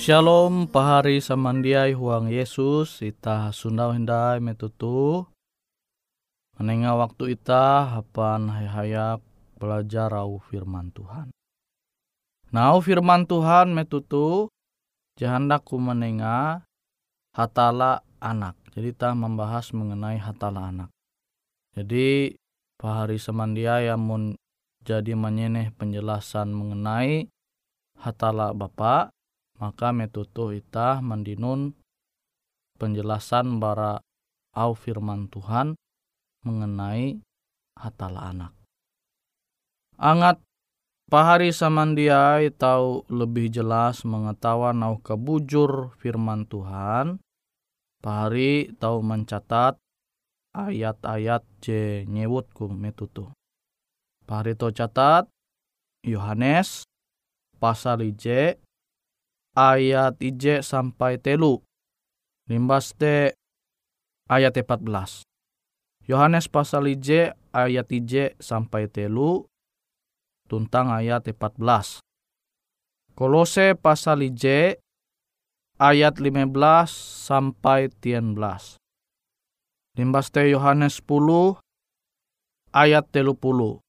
Shalom pahari samandiai huang Yesus ita sundau hendai metutu menengah waktu ita hapan hayak belajar au firman Tuhan. Nah firman Tuhan metutu jahandaku menengah hatala anak. Jadi kita membahas mengenai hatala anak. Jadi pahari samandiai yang jadi menyeneh penjelasan mengenai hatala Bapak maka metutu ita mendinun penjelasan bara au firman Tuhan mengenai hatala anak. Angat pahari samandiai tahu lebih jelas mengetahui nau kebujur firman Tuhan. Pahari tahu mencatat ayat-ayat je nyewutku metutu. Pahari tahu catat Yohanes pasal ije ayat ije sampai telu. Limbas te ayat 14. Yohanes pasal ije ayat ije sampai telu tuntang ayat 14. Kolose pasal ije ayat 15 sampai 19. Limbas te Yohanes 10 ayat 30.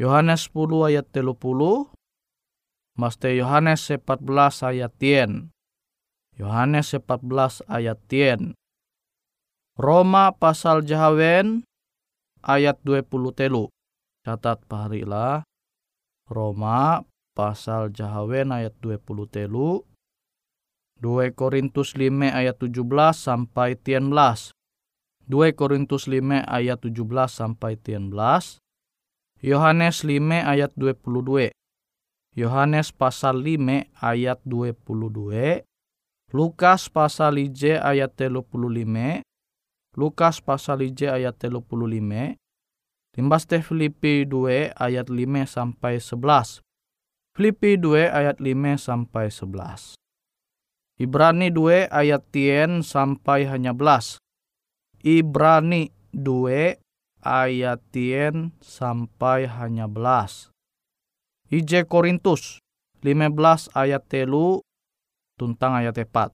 Yohanes 10 ayat 30 Maste Yohanes 14 ayat tien. Yohanes 14 ayat tien. Roma pasal jahawen ayat 20 telu. Catat paharilah. Roma pasal jahawen ayat 20 telu. 2 Korintus 5 ayat 17 sampai 13. 2 Korintus 5 ayat 17 sampai 13. Yohanes 5 ayat 22. Yohanes pasal 5 ayat 22, Lukas pasal 5 ayat 35, Lukas pasal 5 ayat 35, Limbas teh Filipi 2 ayat 5 sampai 11. Filipi 2 ayat 5 sampai 11. Ibrani 2 ayat 10 sampai hanya belas. Ibrani 2 ayat 10 sampai hanya belas. IJ Korintus 15 ayat telu tuntang ayat 4.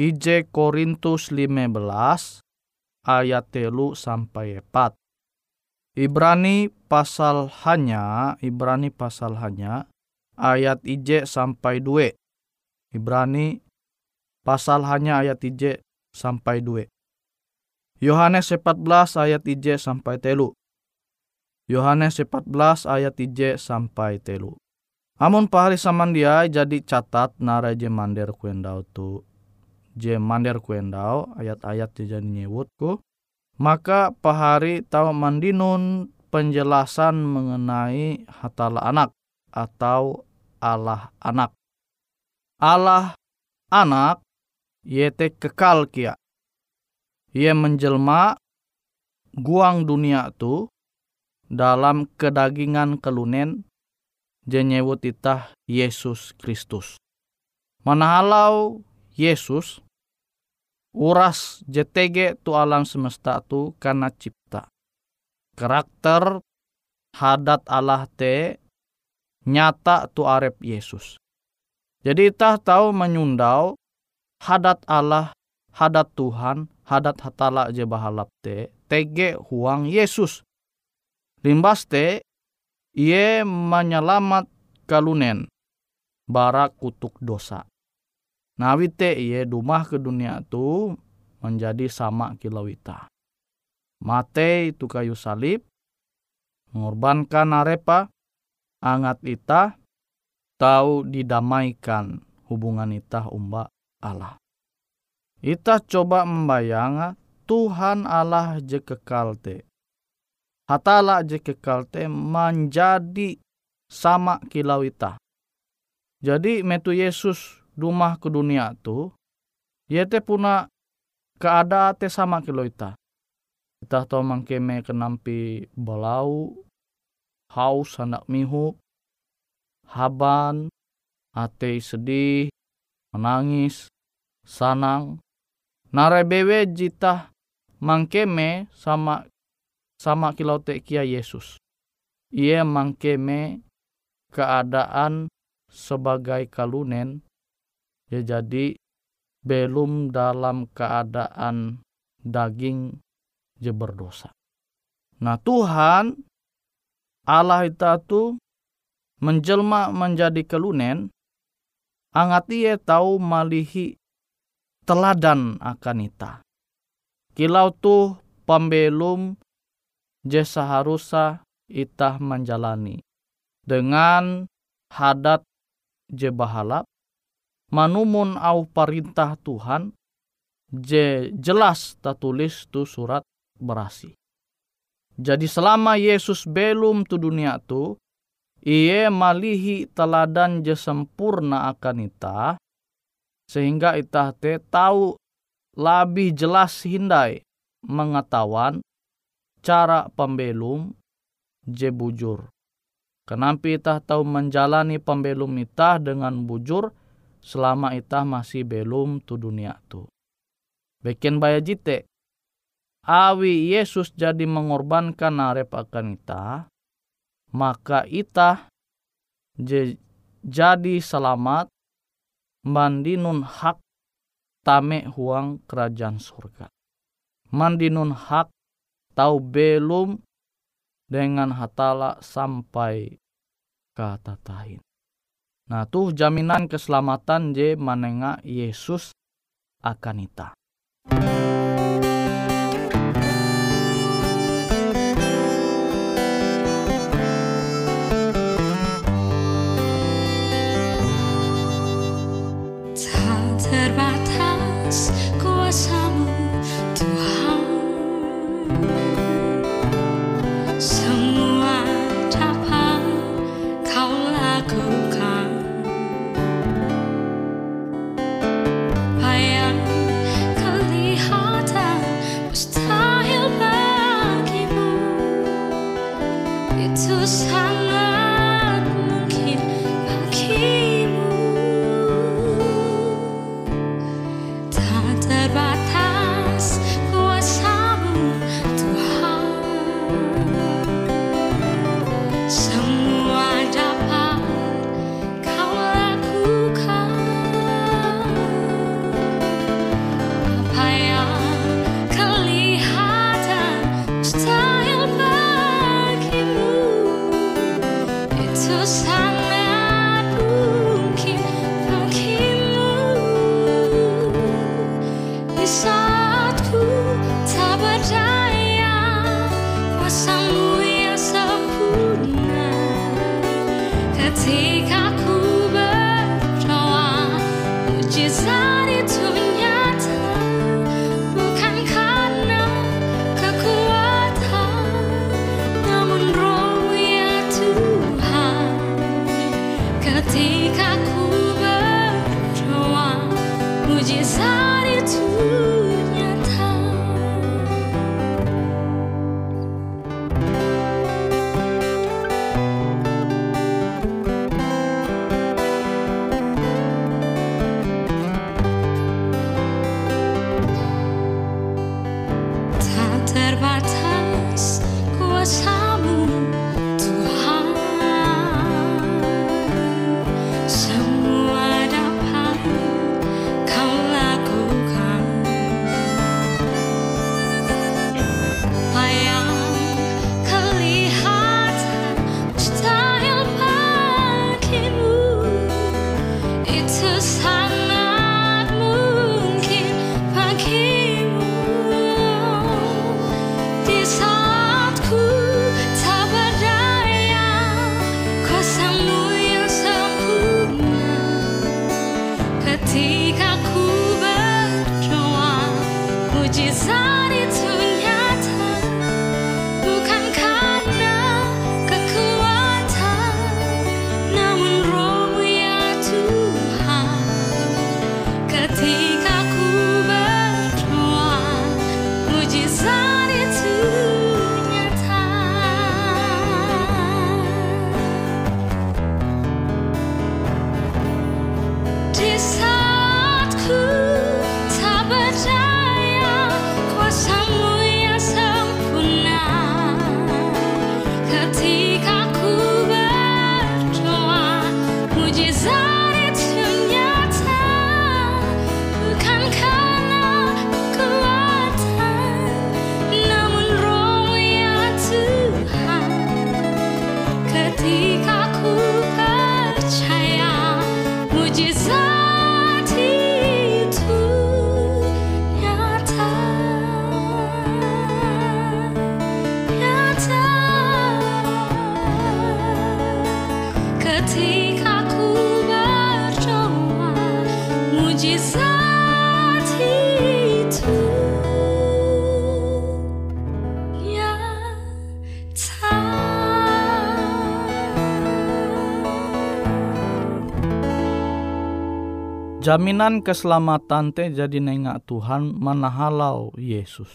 IJ Korintus 15 ayat telu sampai 4. Ibrani pasal hanya, Ibrani pasal hanya, ayat IJ sampai 2. Ibrani pasal hanya ayat IJ sampai 2. Yohanes 14 ayat IJ sampai telu. Yohanes 14 ayat 3 sampai telu. Amun pahari saman dia jadi catat nara je mander kuendau tu. Je mander kuendau ayat-ayat jadi nyewutku. Maka pahari tahu mandinun penjelasan mengenai hatala anak atau Allah anak. Allah anak yete kekal kia. Ia menjelma guang dunia tu dalam kedagingan kelunen jenyewut itah Yesus Kristus. Manahalau Yesus uras JTG tu alam semesta tu karena cipta. Karakter hadat Allah te nyata tu arep Yesus. Jadi itah tahu menyundau hadat Allah, hadat Tuhan, hadat hatala je bahalap te, tege huang Yesus Limbas te, ia menyelamat kalunen bara kutuk dosa. Nawi te ia dumah ke dunia tu menjadi sama kilawita. Mate itu kayu salib, mengorbankan arepa, angat ita, tahu didamaikan hubungan ita umba Allah. Ita coba membayang Tuhan Allah je kekal te hatala je kekal te menjadi sama kilau ita. Jadi metu Yesus rumah ke dunia tu, yete puna keadaan te sama kilau ita. Ita tau mangkeme kenampi balau, haus hendak mihu, haban, ate sedih, menangis, sanang. Narebewe jita mangkeme sama sama kilau te kia Yesus. Ia mangkeme keadaan sebagai kalunen Ya jadi belum dalam keadaan daging je berdosa. Nah Tuhan Allah itu menjelma menjadi kelunen angat ia tahu malihi teladan akan ita. Kilau tuh pembelum je seharusnya itah menjalani dengan hadat je bahalap manumun au perintah Tuhan je jelas tertulis tu surat berasi. Jadi selama Yesus belum tu dunia tu, ia malihi teladan je sempurna akan ita, sehingga ita te tahu lebih jelas hindai mengetahuan cara pembelum je bujur. Kenapa ita tahu menjalani pembelum ita dengan bujur selama ita masih belum tu dunia tu. Bikin baya jite, awi Yesus jadi mengorbankan arep akan ita, maka ita jadi selamat mandinun hak tame huang kerajaan surga. Mandinun hak tahu belum dengan hatala sampai kata tahin. Nah tuh jaminan keselamatan je manenga Yesus akan ita. desastre. ketika ku percaya mujizat Jaminan keselamatan teh jadi nengak Tuhan manahalau Yesus.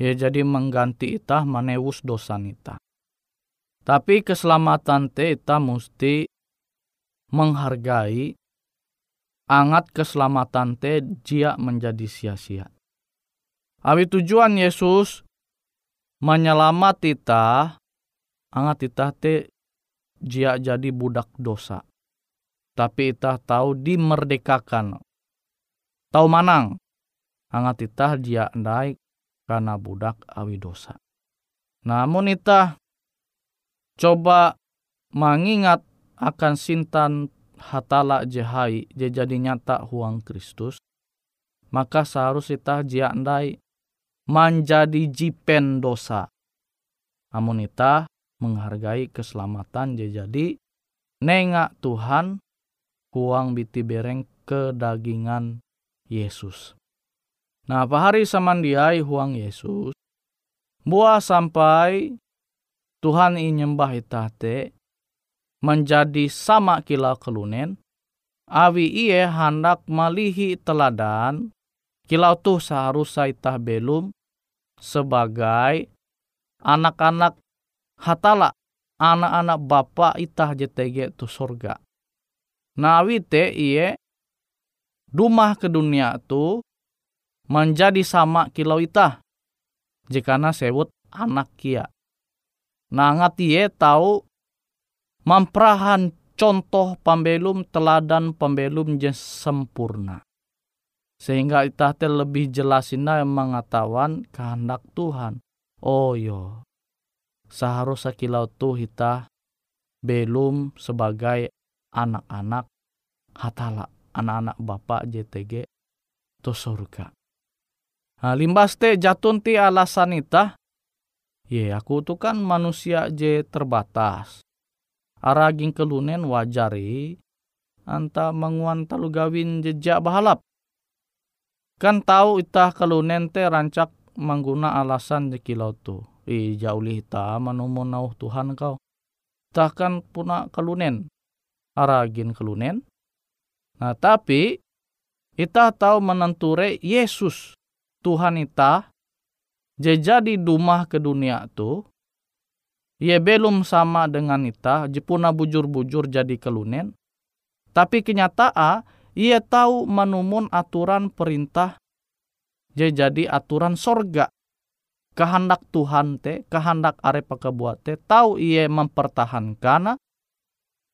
Ya jadi mengganti itah manewus dosa nita. Tapi keselamatan teh ita mesti menghargai angat keselamatan teh jia menjadi sia-sia. Abi tujuan Yesus menyelamat ita, angat ita teh jia jadi budak dosa tapi itah tahu dimerdekakan. Tahu manang, angat itah dia naik karena budak awi dosa. Namun itah coba mengingat akan sintan hatala jehai je jadi nyata huang Kristus, maka seharus itah jia ndai menjadi jipen dosa. Namun itah menghargai keselamatan jadi nengak Tuhan kuang biti bereng kedagingan Yesus. Nah, hari samandiai huang Yesus, buah sampai Tuhan nyembah itate menjadi sama kilau kelunen, awi iye hendak malihi teladan, kilau tuh seharusnya itah belum sebagai anak-anak hatala, anak-anak bapak itah JTG tu surga. Nawi te iye rumah ke dunia tu menjadi sama kilau itah. Jika na sebut anak kia. Nangat iye tahu memperahan contoh pembelum teladan pembelum je sempurna. Sehingga itah te lebih jelasin yang kehendak Tuhan. Oh yo, seharusnya kilau tu kita belum sebagai anak-anak hatala anak-anak bapak JTG to surga. Nah, limbas te jatun ti alasan ita, ye aku tu kan manusia je terbatas. Araging kelunen wajari, anta menguan talu gawin jejak bahalap. Kan tahu itah kelunen te rancak mengguna alasan je kilau tu. Ih jauh ita manumun nauh Tuhan kau. Takkan puna kelunen aragin kelunen. Nah tapi kita tahu menenture Yesus Tuhan kita jadi dumah ke dunia tu ia belum sama dengan kita jepuna bujur-bujur jadi kelunen tapi kenyataan ia tahu menumun aturan perintah jadi aturan sorga kehendak Tuhan te kehendak arepa kebuat te tahu ia mempertahankan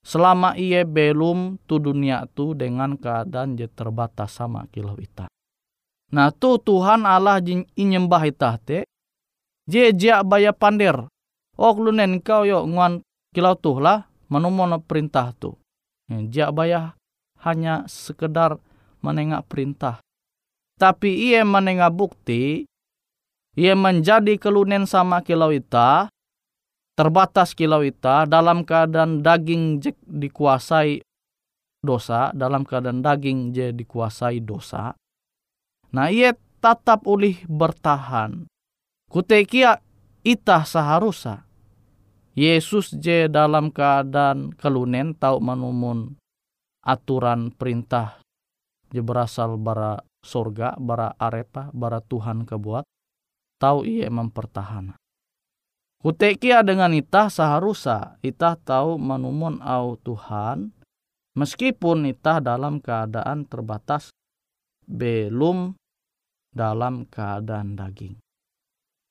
selama ia belum tu dunia tu dengan keadaan je terbatas sama kilau ita. Nah tu Tuhan Allah inyembah ita te, je jia baya pander. Oh lunen kau yo nguan kilau tuh lah menumon perintah tu. Jia baya hanya sekedar menengak perintah. Tapi ia menengak bukti, ia menjadi kelunen sama kilau ita, terbatas kilau ita dalam keadaan daging dikuasai dosa, dalam keadaan daging je dikuasai dosa. Nah ia tetap ulih bertahan. Kutekia ita seharusnya. Yesus je dalam keadaan kelunen tahu menumun aturan perintah je berasal bara surga, bara arepa, bara Tuhan kebuat. Tahu ia mempertahankan. Kutekia dengan itah seharusnya itah tahu menumun au Tuhan meskipun itah dalam keadaan terbatas belum dalam keadaan daging.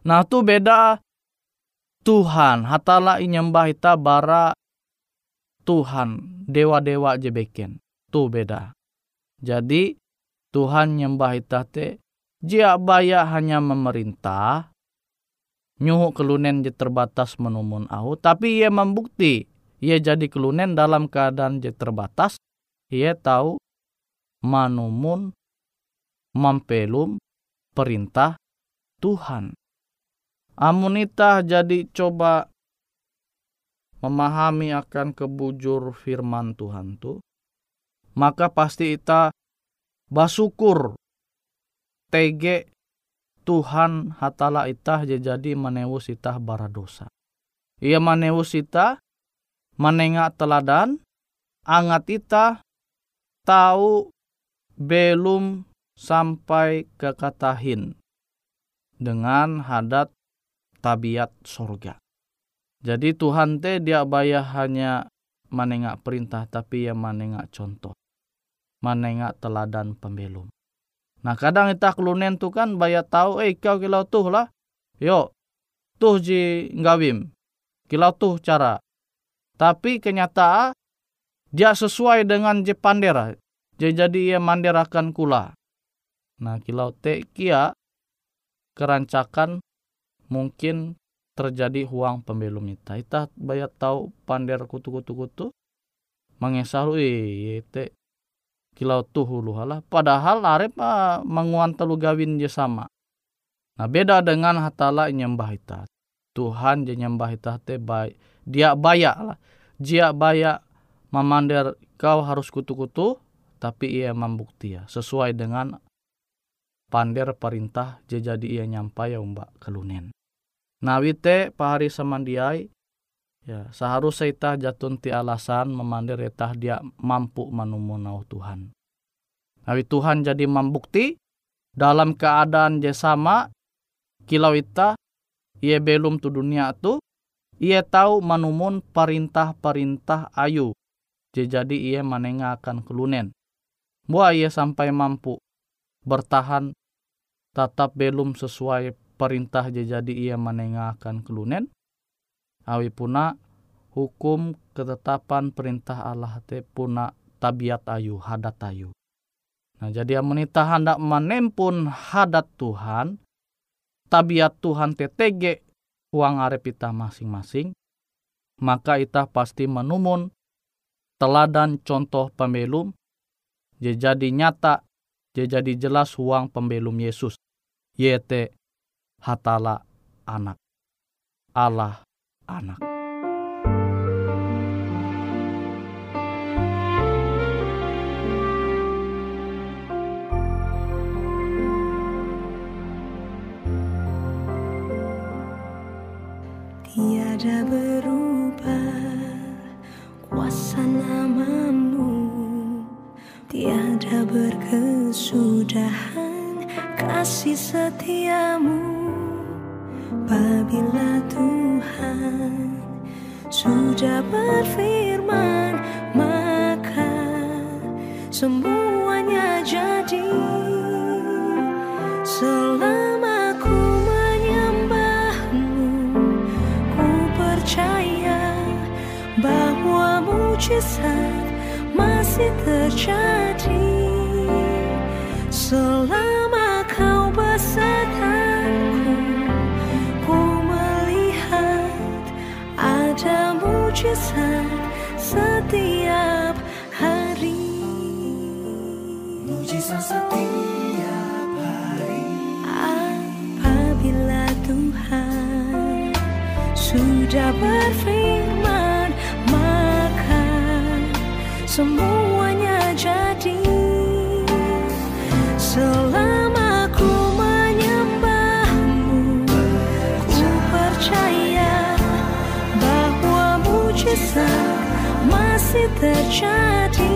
Nah tu beda Tuhan hatala inyembah ita bara Tuhan dewa-dewa jebeken. Tu beda. Jadi Tuhan nyembah ita te jia baya hanya memerintah nyuhu kelunen je terbatas menumun au tapi ia membukti ia jadi kelunen dalam keadaan je terbatas, ia tahu manumun mampelum perintah Tuhan. Amunita jadi coba memahami akan kebujur firman Tuhan tu, maka pasti ita basukur tege Tuhan hatala itah jadi menewus itah bara dosa. Ia menewus itah menengak teladan, angat ita tahu belum sampai ke katahin dengan hadat tabiat sorga. Jadi Tuhan teh dia bayah hanya menengak perintah tapi ia menengak contoh. Menengak teladan pembelum. Nah kadang kita kelunen tu kan bayar tahu eh kau kilau tuh lah. Yo tuh ji ngawim. Kilau tuh cara. Tapi kenyataan dia sesuai dengan je pandera. Jadi ia manderakan kula. Nah kilau te kia kerancakan mungkin terjadi huang pembelum ita. Ita bayar tahu pander kutu-kutu-kutu. Eh te kilau tuh hulu halah. Padahal arep ah, menguan telu gawin je sama. Nah beda dengan hatala nyembah ita. Tuhan je nyembah ita te baik. Dia bayak lah jia baya memander kau harus kutu-kutu tapi ia membukti ya sesuai dengan pander perintah jadi ia nyampai ya umba kelunen. Nawite pahari samandiai ya seharusnya ita jatun ti alasan memander itah dia mampu menumunau Tuhan. Nawi Tuhan jadi membukti dalam keadaan je sama kilau ita ia belum tu dunia tu ia tahu manumun perintah-perintah ayu. Jadi ia menengahkan kelunen. Buah ia sampai mampu bertahan tetap belum sesuai perintah jadi ia menengahkan kelunen. Awi puna hukum ketetapan perintah Allah te puna tabiat ayu, hadat ayu. Nah jadi amunita hendak menempun hadat Tuhan, tabiat Tuhan tetege uang arep ita masing-masing, maka ita pasti menumun teladan contoh pembelum, jadi nyata, jadi jelas uang pembelum Yesus, yete hatala anak, Allah anak. Tiada berubah kuasa namamu Tiada berkesudahan kasih setiamu Bila Tuhan sudah berfirman Maka semuanya jadi. Selama mujizat masih terjadi ada mujizat setiap hari. Mujizat setiap hari. Apabila Tuhan sudah berfirman semuanya masih terjadi